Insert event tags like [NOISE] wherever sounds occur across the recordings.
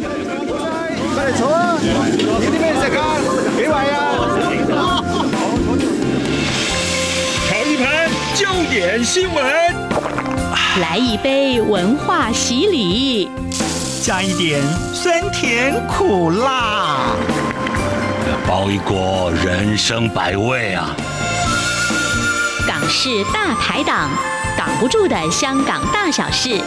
快来坐啊！有啲咩食啊？几位啊？尝一盘焦点新闻，来一杯文化洗礼，加一点酸甜苦辣，包一锅人生百味啊！港式大排档，挡不住的香港大小事。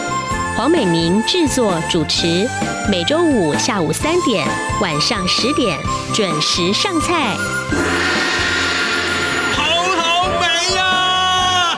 黄美玲制作主持，每周五下午三点、晚上十点准时上菜。好好美呀！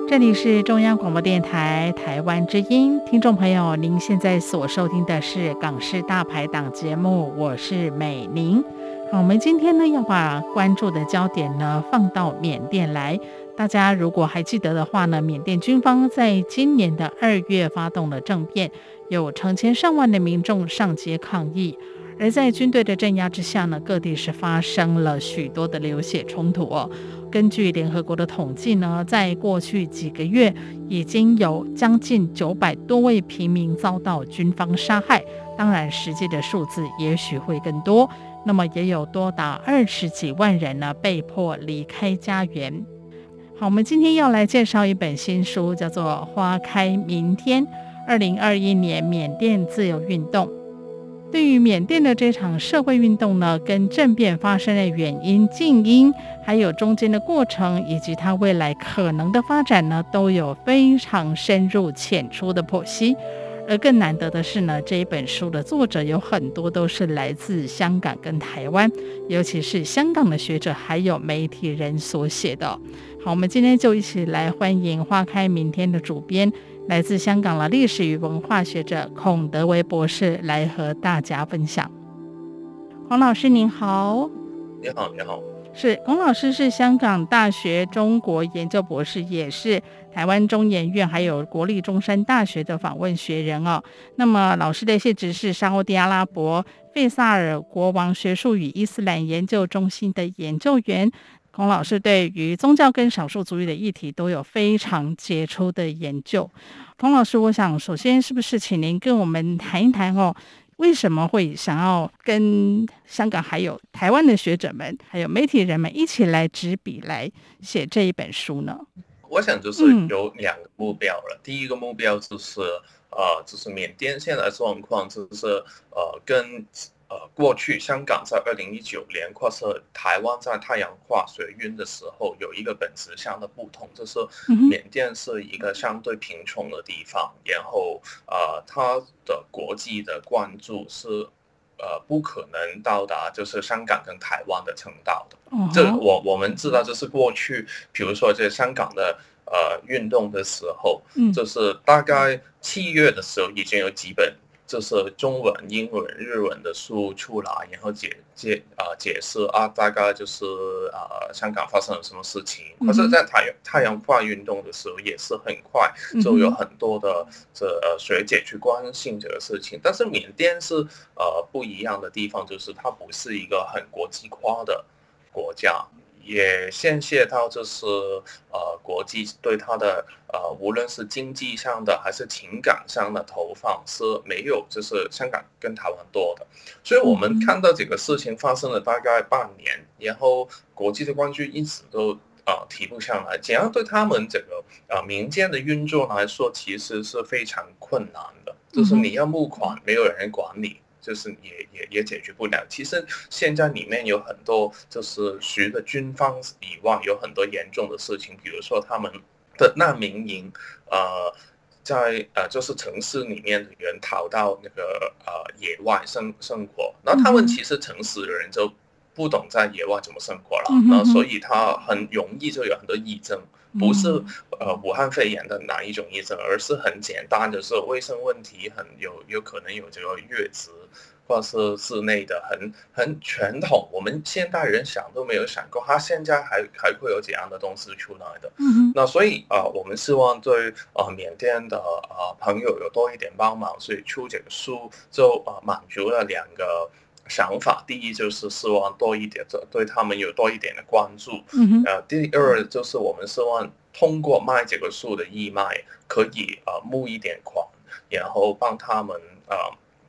[LAUGHS] 这里是中央广播电台台湾之音，听众朋友，您现在所收听的是港式大排档节目，我是美玲。我们今天呢要把关注的焦点呢放到缅甸来。大家如果还记得的话呢，缅甸军方在今年的二月发动了政变，有成千上万的民众上街抗议。而在军队的镇压之下呢，各地是发生了许多的流血冲突哦。根据联合国的统计呢，在过去几个月，已经有将近九百多位平民遭到军方杀害。当然，实际的数字也许会更多。那么也有多达二十几万人呢，被迫离开家园。好，我们今天要来介绍一本新书，叫做《花开明天：二零二一年缅甸自由运动》。对于缅甸的这场社会运动呢，跟政变发生的原因、近因，还有中间的过程，以及它未来可能的发展呢，都有非常深入浅出的剖析。而更难得的是呢，这一本书的作者有很多都是来自香港跟台湾，尤其是香港的学者还有媒体人所写的。好，我们今天就一起来欢迎《花开明天》的主编，来自香港的历史与文化学者孔德维博士来和大家分享。黄老师您好，你好，你好。是孔老师是香港大学中国研究博士，也是台湾中研院还有国立中山大学的访问学人哦。那么老师的一些职是沙乌地阿拉伯费萨尔国王学术与伊斯兰研究中心的研究员。孔老师对于宗教跟少数族裔的议题都有非常杰出的研究。孔老师，我想首先是不是请您跟我们谈一谈哦？为什么会想要跟香港还有台湾的学者们，还有媒体人们一起来执笔来写这一本书呢？我想就是有两个目标了。嗯、第一个目标就是呃，就是缅甸现在状况，就是呃跟。呃，过去香港在二零一九年或是台湾在太阳花水运的时候，有一个本质上的不同，就是缅甸是一个相对贫穷的地方，然后呃，它的国际的关注是呃不可能到达就是香港跟台湾的程度的。这我我们知道，就是过去，比如说在香港的呃运动的时候，就是大概七月的时候已经有几本。就是中文、英文、日文的书出来，然后解解啊、呃、解释啊，大概就是啊、呃、香港发生了什么事情。可是，在太阳太阳化运动的时候，也是很快就有很多的这呃学姐去关心这个事情。但是缅甸是呃不一样的地方，就是它不是一个很国际化的国家。也献谢到，就是呃，国际对他的呃，无论是经济上的还是情感上的投放是没有，就是香港跟台湾多的。所以我们看到这个事情发生了大概半年，然后国际的关注一直都啊、呃、提不上来。这样对他们整个啊、呃、民间的运作来说，其实是非常困难的。就是你要募款，没有人管你。就是也也也解决不了。其实现在里面有很多，就是除了军方以外，有很多严重的事情，比如说他们的难民营，呃，在呃就是城市里面的人逃到那个呃野外生生活，那他们其实城市的人就不懂在野外怎么生活了，那所以他很容易就有很多疫症。不是呃武汉肺炎的哪一种医生，而是很简单的是卫生问题，很有有可能有这个疟疾，或是室内的很很传统，我们现代人想都没有想过，他现在还还会有怎样的东西出来的。嗯嗯，那所以啊、呃，我们希望对啊、呃、缅甸的啊、呃、朋友有多一点帮忙，所以出这个书就啊、呃、满足了两个想法，第一就是希望多一点的对他们有多一点的关注，嗯第二就是我们希望通过卖这个树的义卖，可以呃募一点款，然后帮他们呃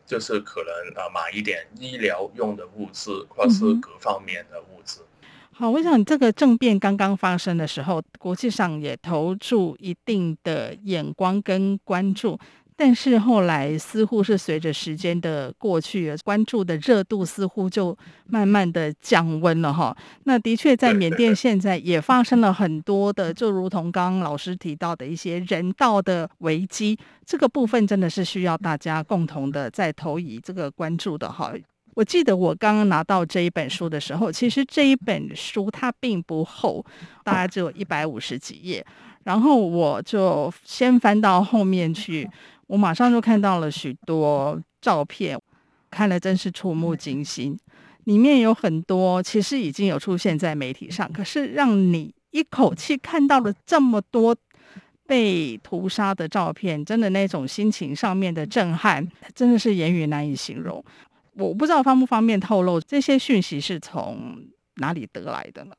就是可能呃买一点医疗用的物资，或是各方面的物资。嗯、好，我想这个政变刚刚发生的时候，国际上也投注一定的眼光跟关注。但是后来似乎是随着时间的过去，关注的热度似乎就慢慢的降温了哈。那的确在缅甸现在也发生了很多的，就如同刚刚老师提到的一些人道的危机，这个部分真的是需要大家共同的在投以这个关注的哈。我记得我刚刚拿到这一本书的时候，其实这一本书它并不厚，大概只有一百五十几页，然后我就先翻到后面去。我马上就看到了许多照片，看了真是触目惊心。里面有很多其实已经有出现在媒体上，可是让你一口气看到了这么多被屠杀的照片，真的那种心情上面的震撼，真的是言语难以形容。我不知道方不方便透露这些讯息是从哪里得来的呢？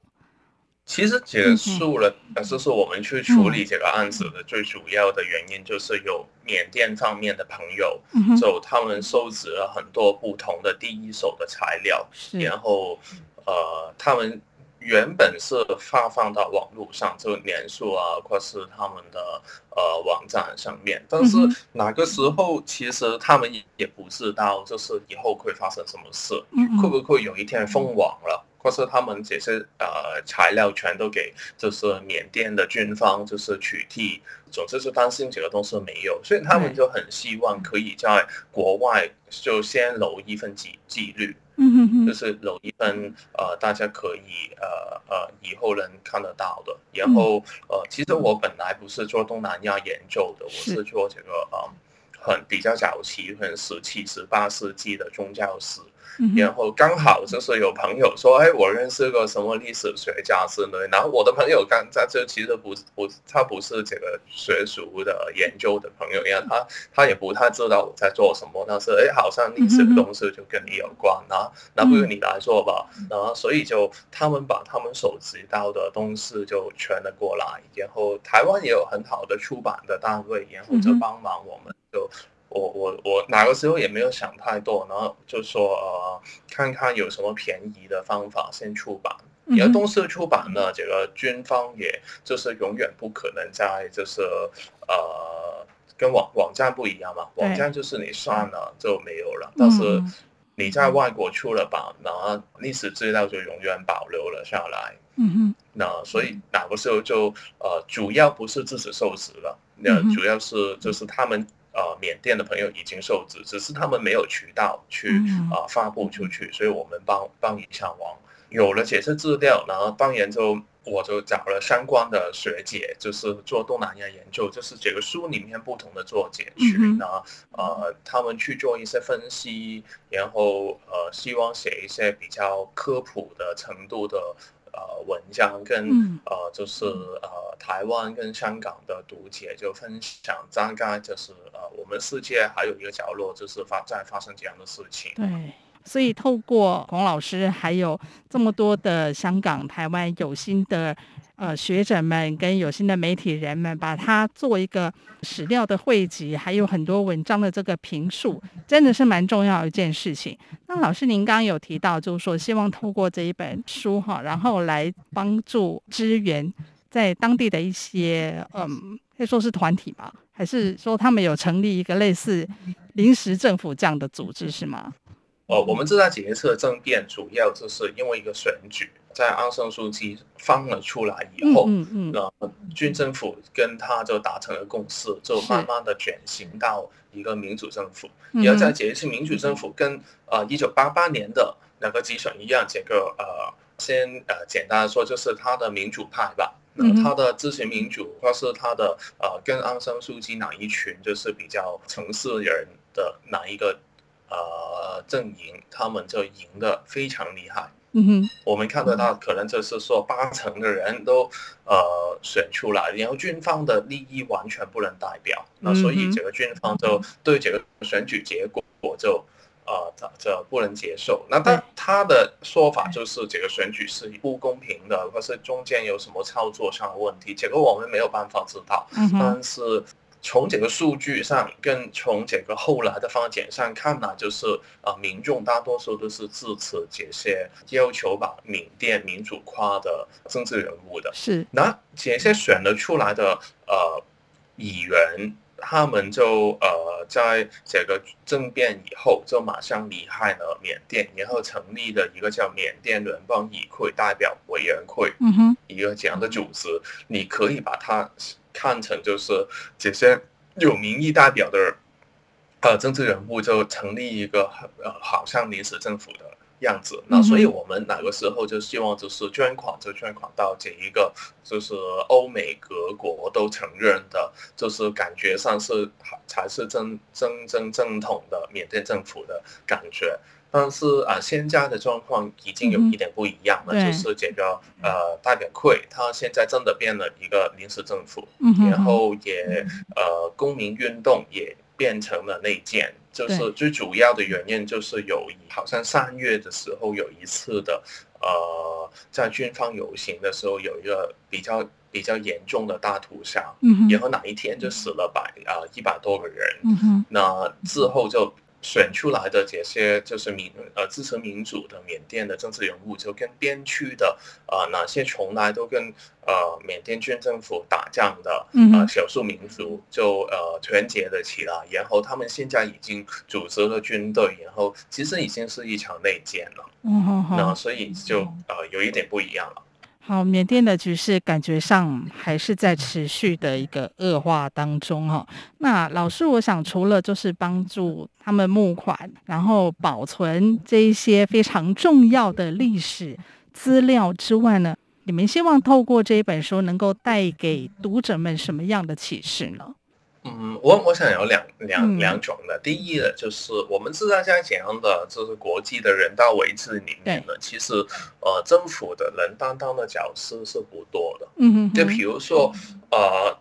其实结束了，呃，就是我们去处理这个案子的最主要的原因，就是有缅甸方面的朋友，就他们收集了很多不同的第一手的材料，然后，呃，他们原本是发放到网络上，就脸书啊，或是他们的呃网站上面，但是哪个时候，其实他们也不知道，就是以后会发生什么事，会不会有一天封网了？或是他们这些呃材料全都给就是缅甸的军方就是取缔，总之是担心这个东西没有，所以他们就很希望可以在国外就先留一份纪记录，嗯就是留一份呃大家可以呃呃以后能看得到的。然后呃其实我本来不是做东南亚研究的，我是做这个呃很比较早期，很十七十八世纪的宗教史。然后刚好就是有朋友说，哎，我认识个什么历史学家之类。然后我的朋友刚在这其实不不，他不是这个学术的研究的朋友，因为他他也不太知道我在做什么。但是哎，好像历史的东西就跟你有关，那那不如你来做吧。然后所以就他们把他们收集到的东西就传了过来。然后台湾也有很好的出版的单位，然后就帮忙我们就。我我我哪个时候也没有想太多，然后就说呃，看看有什么便宜的方法先出版。你要东西出版呢，这个军方也就是永远不可能在就是呃，跟网网站不一样嘛，网站就是你删了就没有了，但是你在外国出了版，然后历史资料就永远保留了下来。嗯哼，那所以哪个时候就呃，主要不是自己收集了，那主要是就是他们。呃，缅甸的朋友已经受制，只是他们没有渠道去啊、呃、发布出去，所以我们帮帮一下忙。有了解释资料，然后当然就我就找了相关的学姐，就是做东南亚研究，就是这个书里面不同的作者去呢，呃，他们去做一些分析，然后呃，希望写一些比较科普的程度的。呃，文章跟呃，就是呃，台湾跟香港的读者就分享，张刚就是呃，我们世界还有一个角落，就是发在发生这样的事情。对，所以透过孔老师，还有这么多的香港、台湾有心的。呃，学者们跟有心的媒体人们，把它做一个史料的汇集，还有很多文章的这个评述，真的是蛮重要一件事情。那老师，您刚刚有提到，就是说希望透过这一本书哈，然后来帮助支援在当地的一些，嗯，可以说是团体吧，还是说他们有成立一个类似临时政府这样的组织，是吗？哦，我们知道这一次政变主要就是因为一个选举。在昂山素姬放了出来以后，嗯嗯，那、嗯、军政府跟他就达成了共识，就慢慢的转型到一个民主政府。然后在这一次民主政府跟呃一九八八年的那个集选一样，这个呃先呃简单的说就是他的民主派吧，那他的支持民主或是他的呃跟安生书记哪一群就是比较城市人的哪一个呃阵营，他们就赢得非常厉害。嗯哼，我们看得到，可能就是说八成的人都呃选出来，然后军方的利益完全不能代表，那所以这个军方就对这个选举结果就呃这这不能接受。那但他的说法就是这个选举是不公平的，或是中间有什么操作上的问题，这个我们没有办法知道。嗯、但是从这个数据上，跟从这个后来的发展上看呢，就是啊、呃，民众大多数都是支持这些要求把缅甸民主化的政治人物的。是。那这些选了出来的呃议员。他们就呃，在这个政变以后，就马上离开了缅甸，然后成立了一个叫缅甸联邦议会代表委员会，嗯哼，一个这样的组织，你可以把它看成就是这些有民意代表的呃政治人物，就成立一个呃，好像临时政府的。样子，那所以我们那个时候就希望就是捐款，就捐款到这一个就是欧美各国都承认的，就是感觉上是才是真真真正统的缅甸政府的感觉。但是啊，现在的状况已经有一点不一样了，嗯、就是这个呃代表会，他现在真的变了一个临时政府，嗯、然后也呃公民运动也变成了内建。就是最主要的原因，就是有好像三月的时候有一次的，呃，在军方游行的时候有一个比较比较严重的大屠杀，嗯，然后哪一天就死了百啊一百多个人，嗯哼，那之后就。选出来的这些就是民呃支持民主的缅甸的政治人物，就跟边区的啊、呃、哪些从来都跟呃缅甸军政府打仗的啊、呃、少数民族就呃团结了起来，然后他们现在已经组织了军队，然后其实已经是一场内战了，嗯，那所以就呃有一点不一样了。好，缅甸的局势感觉上还是在持续的一个恶化当中哈。那老师，我想除了就是帮助他们募款，然后保存这一些非常重要的历史资料之外呢，你们希望透过这一本书能够带给读者们什么样的启示呢？嗯，我我想有两两两种的。第一呢，就是我们是大家讲的，就是国际的人道危机里面呢，其实呃，政府的能担当的角色是不多的。嗯嗯。就比如说呃，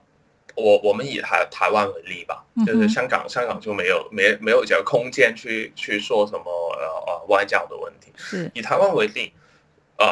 我我们以台台湾为例吧，就是香港香港就没有没没有这个空间去去说什么呃呃外交的问题。是。以台湾为例，呃，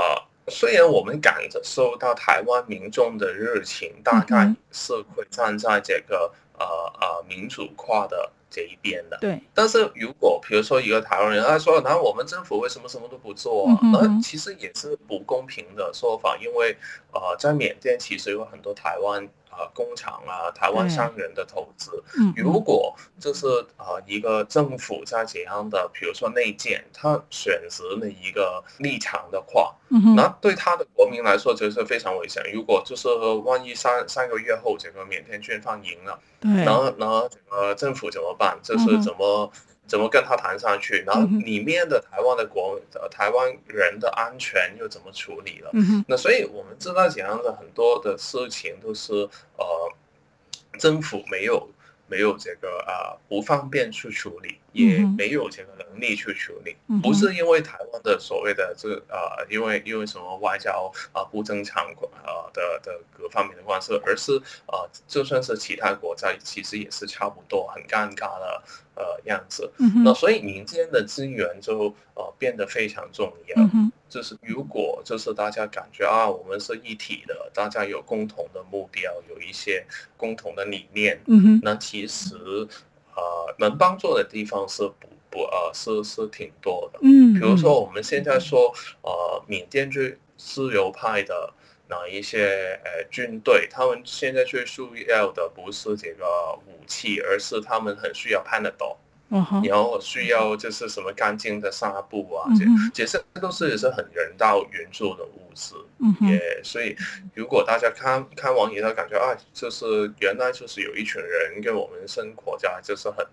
虽然我们感受到台湾民众的热情，大概是会站在这个。呃呃，民主化的这一边的，对。但是如果比如说一个台湾人他说，那我们政府为什么什么都不做啊？那、嗯、其实也是不公平的说法，因为呃，在缅甸其实有很多台湾。啊，工厂啊，台湾商人的投资，嗯，如果就是啊一个政府在怎样的，比如说内建，他选择了一个立场的话，嗯，那对他的国民来说就是非常危险。如果就是万一三三个月后这个缅甸军方赢了，对，然后然后这个政府怎么办？就是怎么？怎么跟他谈上去？然后里面的台湾的国、呃、台湾人的安全又怎么处理了？嗯、那所以我们知道这样的很多的事情都是呃，政府没有没有这个啊、呃、不方便去处理，也没有这个能力去处理。嗯、不是因为台湾的所谓的这啊、呃，因为因为什么外交啊、呃、不正常啊、呃、的的各方面的关系，而是啊、呃，就算是其他国家，其实也是差不多很尴尬的。呃，样子，那所以民间的资源就呃变得非常重要。嗯。就是如果就是大家感觉啊，我们是一体的，大家有共同的目标，有一些共同的理念。嗯哼。那其实呃能帮助的地方是不不呃是是挺多的。嗯。比如说我们现在说呃缅甸最自由派的。哪一些呃军队，他们现在最需要的不是这个武器，而是他们很需要 Panadol，然后需要就是什么干净的纱布啊，这这些都是也是很人道援助的物资。也、yeah, 所以如果大家看看完以后感觉啊，就是原来就是有一群人跟我们生活在就是很。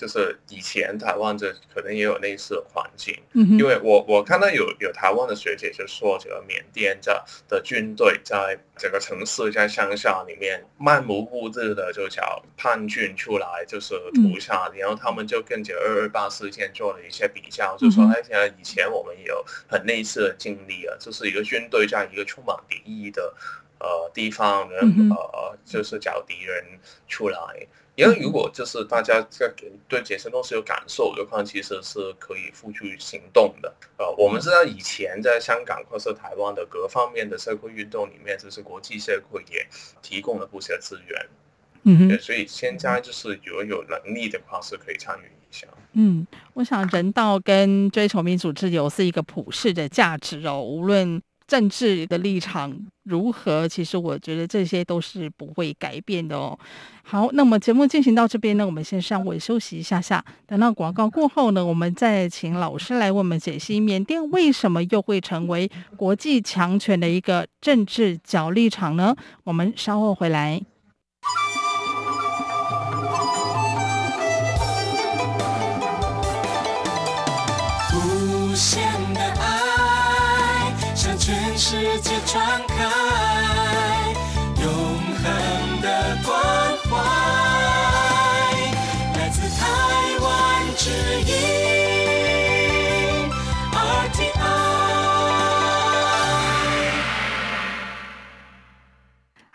就是以前台湾这可能也有类似的环境，嗯，因为我我看到有有台湾的学姐就说，这个缅甸这的军队在整个城市在乡下里面漫无目的的就叫叛军出来，就是屠杀，嗯、然后他们就跟这二二八事件做了一些比较，就说哎，现在以前我们也有很类似的经历啊，就是一个军队在一个充满敌意的呃地方，人呃就是找敌人出来。因为如果就是大家在对这些东西有感受的话，其实是可以付诸行动的。呃，我们知道以前在香港或是台湾的各方面的社会运动里面，就是国际社会也提供了不少资源。嗯哼，对，所以现在就是如果有能力的话，是可以参与一下。嗯，我想人道跟追求民主自由是一个普世的价值哦，无论。政治的立场如何？其实我觉得这些都是不会改变的哦。好，那么节目进行到这边呢，我们先稍微休息一下下。等到广告过后呢，我们再请老师来为我们解析缅甸为什么又会成为国际强权的一个政治角立场呢？我们稍后回来。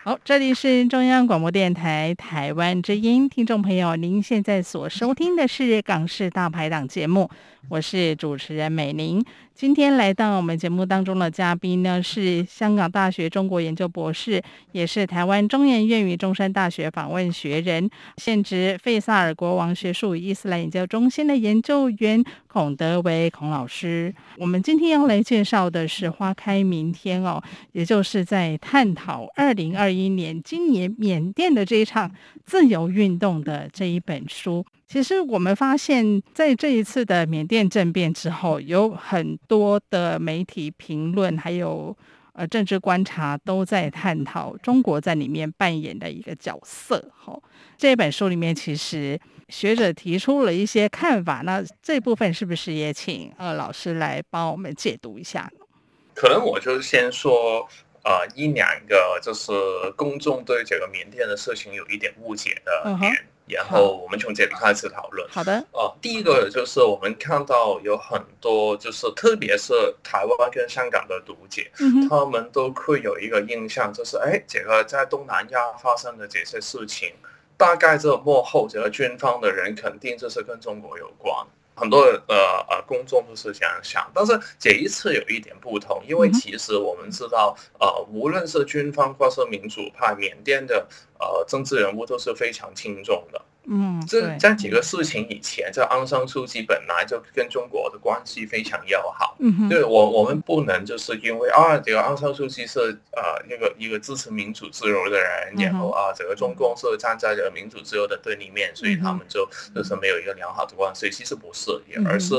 好，这里是中央广播电台台湾之音，听众朋友，您现在所收听的是《港式大排档》节目，我是主持人美玲。今天来到我们节目当中的嘉宾呢，是香港大学中国研究博士，也是台湾中研院与中山大学访问学人，现职费萨尔国王学术与伊斯兰研究中心的研究员孔德维孔老师。我们今天要来介绍的是《花开明天》哦，也就是在探讨二零二一年今年缅甸的这一场自由运动的这一本书。其实我们发现，在这一次的缅甸政变之后，有很多的媒体评论，还有呃政治观察，都在探讨中国在里面扮演的一个角色。哈，这本书里面其实学者提出了一些看法，那这部分是不是也请呃老师来帮我们解读一下呢？可能我就先说。呃，一两个就是公众对这个缅甸的事情有一点误解的点，uh huh. 然后我们从这里开始讨论。好的。哦，第一个就是我们看到有很多，就是特别是台湾跟香港的读者，uh huh. 他们都会有一个印象，就是哎，这个在东南亚发生的这些事情，大概这幕后这个军方的人肯定就是跟中国有关。很多呃呃公众都是这样想，但是这一次有一点不同，因为其实我们知道，呃，无论是军方或是民主派，缅甸的呃政治人物都是非常轻重的。嗯，这在几个事情以前，这昂山素季本来就跟中国的关系非常友好。嗯哼，对我我们不能就是因为啊，这个昂山素季是呃一个一个支持民主自由的人，然后啊，整个中共是站在这个民主自由的对立面，所以他们就就是没有一个良好的关系。其实不是，也而是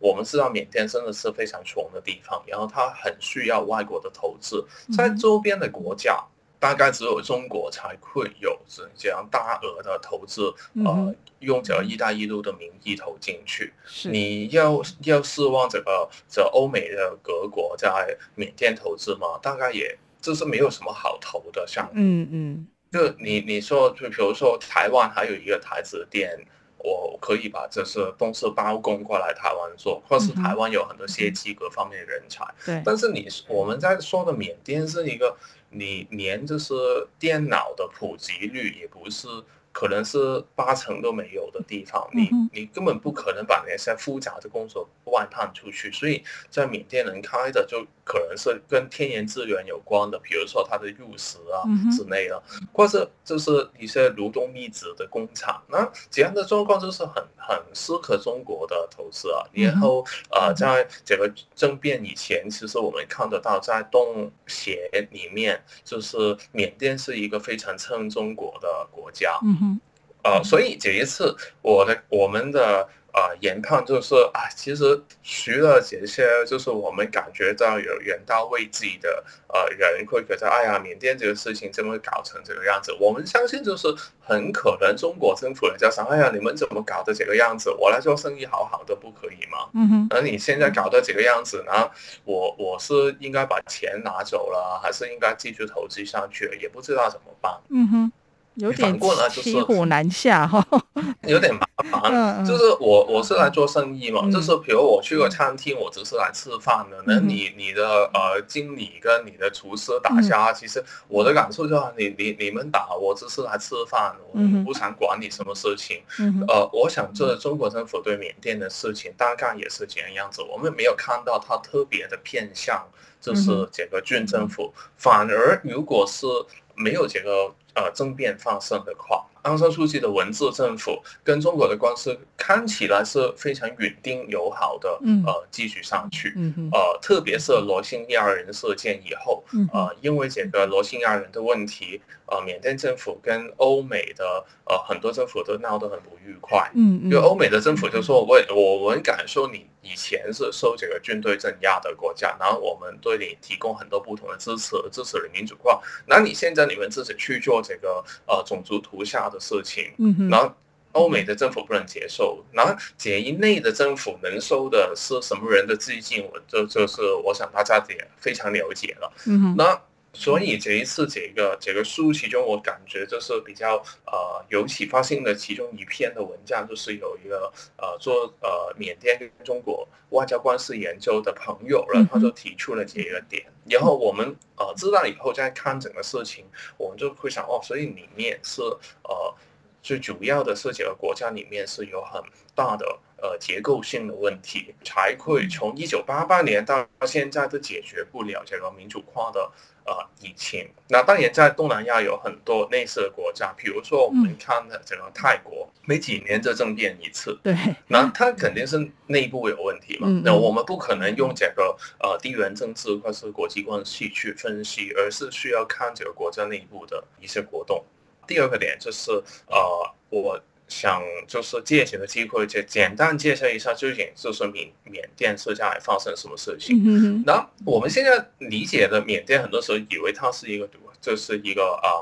我们知道缅甸真的是非常穷的地方，然后它很需要外国的投资，在周边的国家。大概只有中国才会有这样大额的投资，呃，用这个“一带一路”的名义投进去。是你要要希望这个这欧美的各国在缅甸投资吗？大概也这是没有什么好投的项目。嗯嗯，就你你说，就比如说台湾还有一个台子店，我可以把这些公司包工过来台湾做，或是台湾有很多些机各方面的人才。对，但是你我们在说的缅甸是一个。你连就是电脑的普及率也不是，可能是八成都没有的地方，你你根本不可能把那些复杂的工作外判出去，所以在缅甸能开的就可能是跟天然资源有关的，比如说它的玉石啊之类的，或者就是一些流动密集的工厂，那这样的状况就是很很适合中国的投资啊。然后呃，在这个政变以前，其实我们看得到在洞协里面，就是缅甸是一个非常称中国的国家。嗯，呃，所以这一次我的我们的呃研判，就是啊，其实除了这些，就是我们感觉到有人道危机的呃人会觉得，哎呀，缅甸这个事情怎么搞成这个样子？我们相信就是很可能中国政府人家想，哎呀，你们怎么搞的这个样子？我来做生意好好的不可以吗？嗯哼，而你现在搞的这个样子，呢我我是应该把钱拿走了，还是应该继续投资上去？也不知道怎么办。嗯哼。有点骑虎难下哈，[LAUGHS] 有点麻烦。就是我我是来做生意嘛，嗯、就是比如我去个餐厅，我只是来吃饭的。那、嗯、你你的呃经理跟你的厨师打架，嗯、其实我的感受就是你你你们打我只是来吃饭，嗯、我不想管你什么事情。嗯、呃，我想这中国政府对缅甸的事情大概也是这样样子，我们没有看到他特别的偏向，就是这个军政府。嗯、反而如果是没有这个。呃，政变发生的话，昂山素季的文字政府跟中国的关系看起来是非常稳定友好的，嗯呃，继续上去，嗯呃，特别是罗兴亚人事件以后，呃，因为这个罗兴亚人的问题，呃，缅甸政府跟欧美的呃很多政府都闹得很不愉快，嗯，因为欧美的政府就说，我我我们感受你。以前是受这个军队镇压的国家，然后我们对你提供很多不同的支持，支持你民主化。那你现在你们自己去做这个呃种族屠杀的事情，嗯哼，然后欧美的政府不能接受，然后解一内的政府能收的是什么人的资金？我这就是我想大家也非常了解了，嗯哼，那。所以这一次这个这个书，其中我感觉就是比较呃有启发性的其中一篇的文章，就是有一个呃做呃缅甸跟中国外交关系研究的朋友，然后他就提出了这个点，然后我们呃知道以后再看整个事情，我们就会想哦，所以里面是呃最主要的是这个国家里面是有很大的。呃，结构性的问题才会从一九八八年到现在都解决不了这个民主化的呃疫情。那当然，在东南亚有很多类似的国家，比如说我们看的整个泰国，每几年就政变一次。对。那它肯定是内部有问题嘛？那我们不可能用这个呃地缘政治或是国际关系去分析，而是需要看这个国家内部的一些活动。第二个点就是呃我。想就是借这个机会，就简单介绍一下究竟就是缅缅甸现在发生什么事情。嗯、那我们现在理解的缅甸，很多时候以为它是一个独，就是一个啊，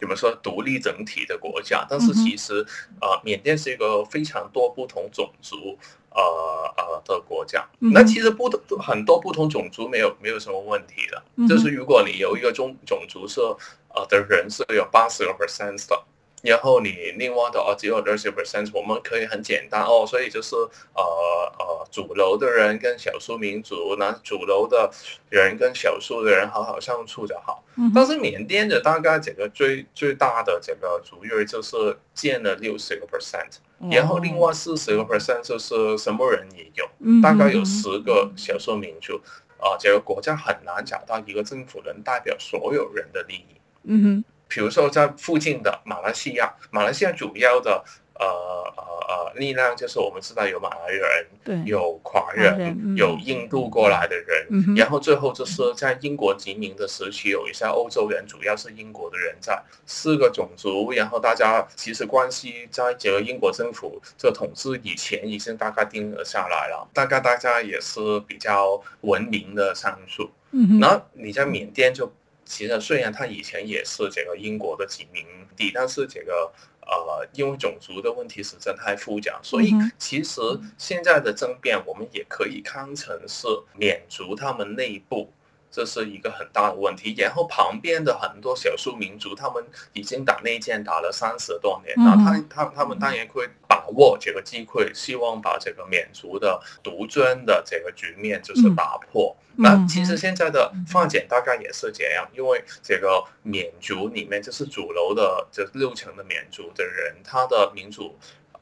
怎么说独立整体的国家，但是其实啊，缅甸是一个非常多不同种族呃呃的国家。那其实不同很多不同种族没有没有什么问题的，就是如果你有一个种种族是呃的人是有八十个 percent 的。然后你另外的哦只有二十 percent，我们可以很简单哦，所以就是呃呃主流的人跟少数民族，那主流的人跟少数的人好好相处就好。嗯、但是缅甸的大概这个最最大的这个族裔就是建了六十个 percent，然后另外四十个 percent 就是什么人也有，嗯、大概有十个少数民族啊、呃，这个国家很难找到一个政府能代表所有人的利益。嗯哼。比如说，在附近的马来西亚，马来西亚主要的呃呃呃力量就是我们知道有马来人，对，有华人，有印度过来的人，嗯、然后最后就是在英国殖民的时期，有一些欧洲人，主要是英国的人在四个种族，然后大家其实关系在这个英国政府这统治以前已经大概定了下来了，大概大家也是比较文明的相处。嗯，然后你在缅甸就。其实虽然他以前也是这个英国的殖民地，但是这个呃，因为种族的问题实在太复杂，所以其实现在的政变我们也可以看成是缅族他们内部。这是一个很大的问题，然后旁边的很多少数民族，他们已经打内战打了三十多年，那他他他们当然会把握这个机会，希望把这个缅族的独尊的这个局面就是打破。那其实现在的发展大概也是这样，因为这个缅族里面就是主流的这六成的缅族的人，他的民主。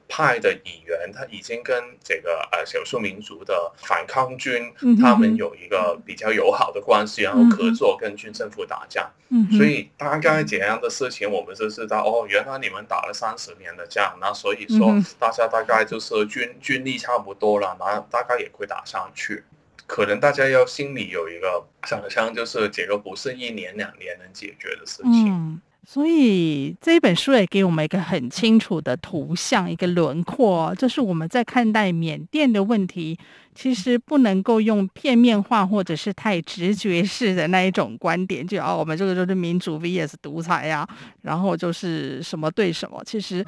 派的议员他已经跟这个呃少数民族的反抗军，他们有一个比较友好的关系，然后合作跟军政府打架。所以大概这样的事情，我们就知道哦，原来你们打了三十年的仗，那所以说大家大概就是军军力差不多了，那大概也会打上去。可能大家要心里有一个想象，就是这个不是一年两年能解决的事情。所以这一本书也给我们一个很清楚的图像，一个轮廓。就是我们在看待缅甸的问题，其实不能够用片面化或者是太直觉式的那一种观点，就哦，我们这个就是民主 VS 独裁呀，然后就是什么对什么。其实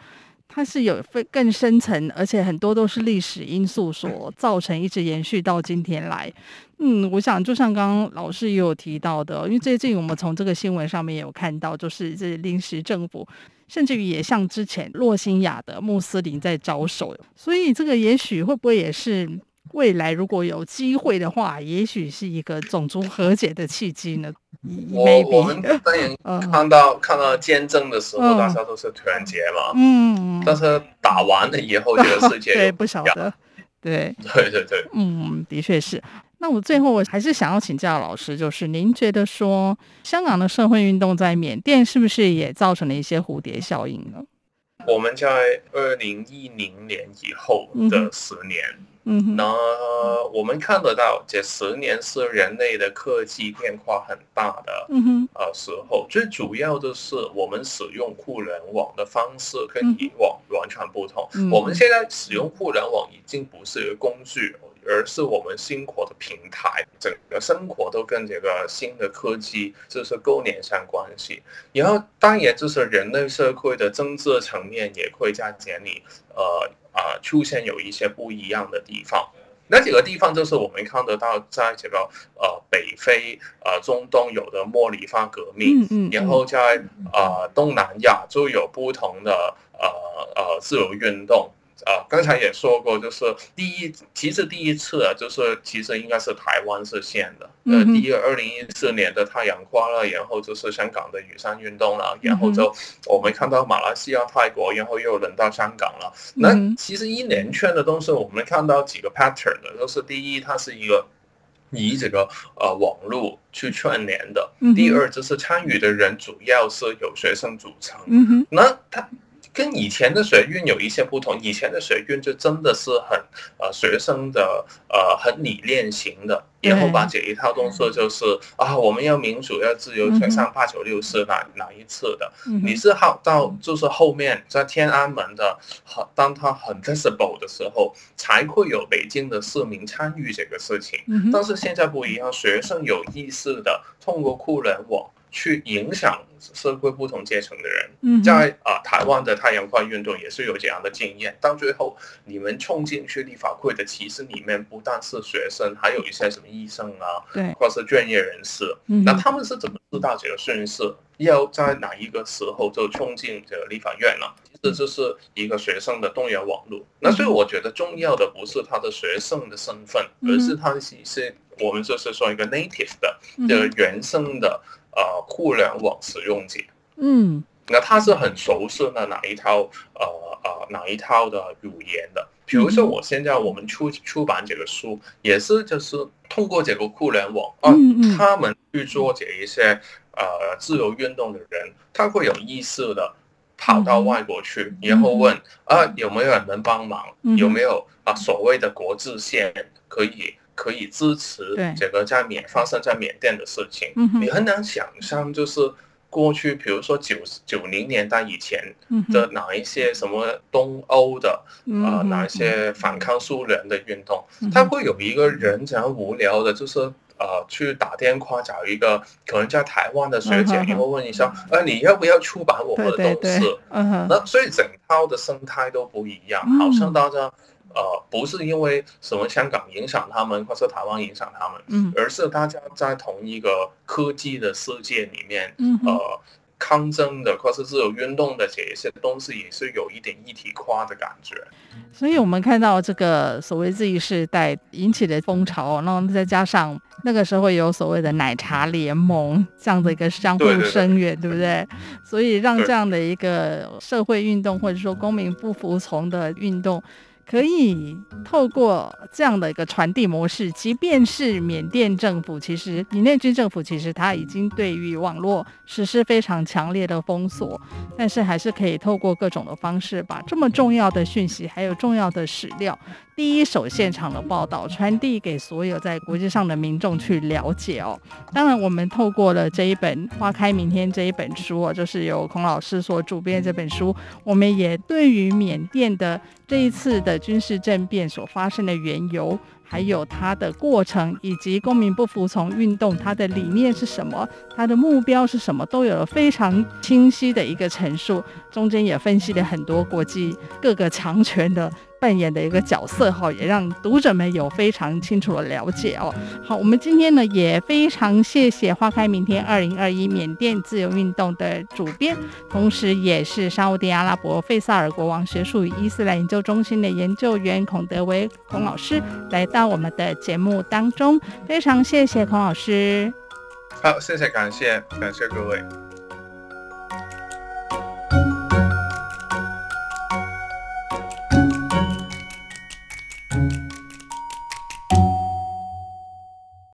它是有非更深层，而且很多都是历史因素所造成，一直延续到今天来。嗯，我想就像刚刚老师也有提到的，因为最近我们从这个新闻上面也有看到，就是这临时政府，甚至于也像之前洛辛亚的穆斯林在招手，所以这个也许会不会也是未来如果有机会的话，也许是一个种族和解的契机呢？我我们 [LAUGHS] 当然看到、嗯、看到见证的时候，大家都是团结嘛，嗯，但是打完了以后，这个世界 [LAUGHS] 对不晓得，对对对对，嗯，的确是。那我最后我还是想要请教老师，就是您觉得说香港的社会运动在缅甸是不是也造成了一些蝴蝶效应呢？我们在二零一零年以后的十年，嗯，那我们看得到这十年是人类的科技变化很大的，嗯哼，呃时候，最主要的是我们使用互联网的方式跟以往完全不同。嗯、我们现在使用互联网已经不是一个工具。而是我们生活的平台，整个生活都跟这个新的科技就是勾连上关系。然后当然就是人类社会的政治层面也会在这里，呃啊、呃、出现有一些不一样的地方。那几个地方就是我们看得到，在这个呃北非、呃中东有的茉莉花革命，嗯嗯、然后在呃东南亚就有不同的呃呃自由运动。啊，刚才也说过，就是第一，其实第一次啊，就是其实应该是台湾是先的。呃，第一个二零一四年的太阳花了，然后就是香港的雨伞运动了，然后就我们看到马来西亚、泰国，然后又轮到香港了。那其实一连串的东西，我们看到几个 pattern 的，就是第一，它是一个以这个呃网络去串联的；第二，就是参与的人主要是有学生组成。嗯那他。跟以前的学运有一些不同，以前的学运就真的是很呃学生的呃很理念型的，然后把这一套东西就是啊我们要民主要自由，全上八九六是哪哪一次的？你是好到就是后面在天安门的很，当他很 visible 的时候，才会有北京的市民参与这个事情。但是现在不一样，学生有意识的通过互联网。去影响社会不同阶层的人，在啊台湾的太阳花运动也是有这样的经验。到最后，你们冲进去立法会的其实里面不但是学生，还有一些什么医生啊，[LAUGHS] 对，或是专业人士。那他们是怎么知道这个讯息？要在哪一个时候就冲进这个立法院呢？其实这是一个学生的动员网络。那所以我觉得重要的不是他的学生的身份，而是他是是我们就是说一个 native 的的原生的。呃，互联网使用者，嗯，那他是很熟悉的哪一套，呃呃，哪一套的语言的。比如说，我现在我们出出版这个书，也是就是通过这个互联网，啊，他。们去做这一些呃自由运动的人，他会有意识的跑到外国去，然后问啊有没有人能帮忙，有没有啊所谓的国际线可以。可以支持这个在缅发生在缅甸的事情，你很难想象，就是过去，比如说九九零年代以前的哪一些什么东欧的啊，哪一些反抗苏联的运动，他会有一个人这样无聊的，就是呃去打电话找一个可能在台湾的学姐，然后问一下，呃你要不要出版我们的东西？那所以整套的生态都不一样，好像大家。呃，不是因为什么香港影响他们，或是台湾影响他们，嗯，而是大家在同一个科技的世界里面，嗯，呃，抗争的或是自由运动的这一些东西，也是有一点一体化的感觉。所以，我们看到这个所谓 Z 世代引起的风潮，然后再加上那个时候有所谓的奶茶联盟这样的一个相互声援，对不对？所以让这样的一个社会运动，或者说公民不服从的运动。可以透过这样的一个传递模式，即便是缅甸政府，其实缅甸军政府其实它已经对于网络实施非常强烈的封锁，但是还是可以透过各种的方式，把这么重要的讯息还有重要的史料第一手现场的报道，传递给所有在国际上的民众去了解哦。当然，我们透过了这一本《花开明天》这一本书哦，就是由孔老师所主编这本书，我们也对于缅甸的这一次的军事政变所发生的缘由。还有它的过程，以及公民不服从运动，它的理念是什么，它的目标是什么，都有了非常清晰的一个陈述。中间也分析了很多国际各个强权的。扮演的一个角色哈，也让读者们有非常清楚的了解哦。好，我们今天呢也非常谢谢《花开明天》二零二一缅甸自由运动的主编，同时也是沙乌地阿拉伯费萨尔国王学术与伊斯兰研究中心的研究员孔德维孔老师来到我们的节目当中，非常谢谢孔老师。好，谢谢，感谢，感谢各位。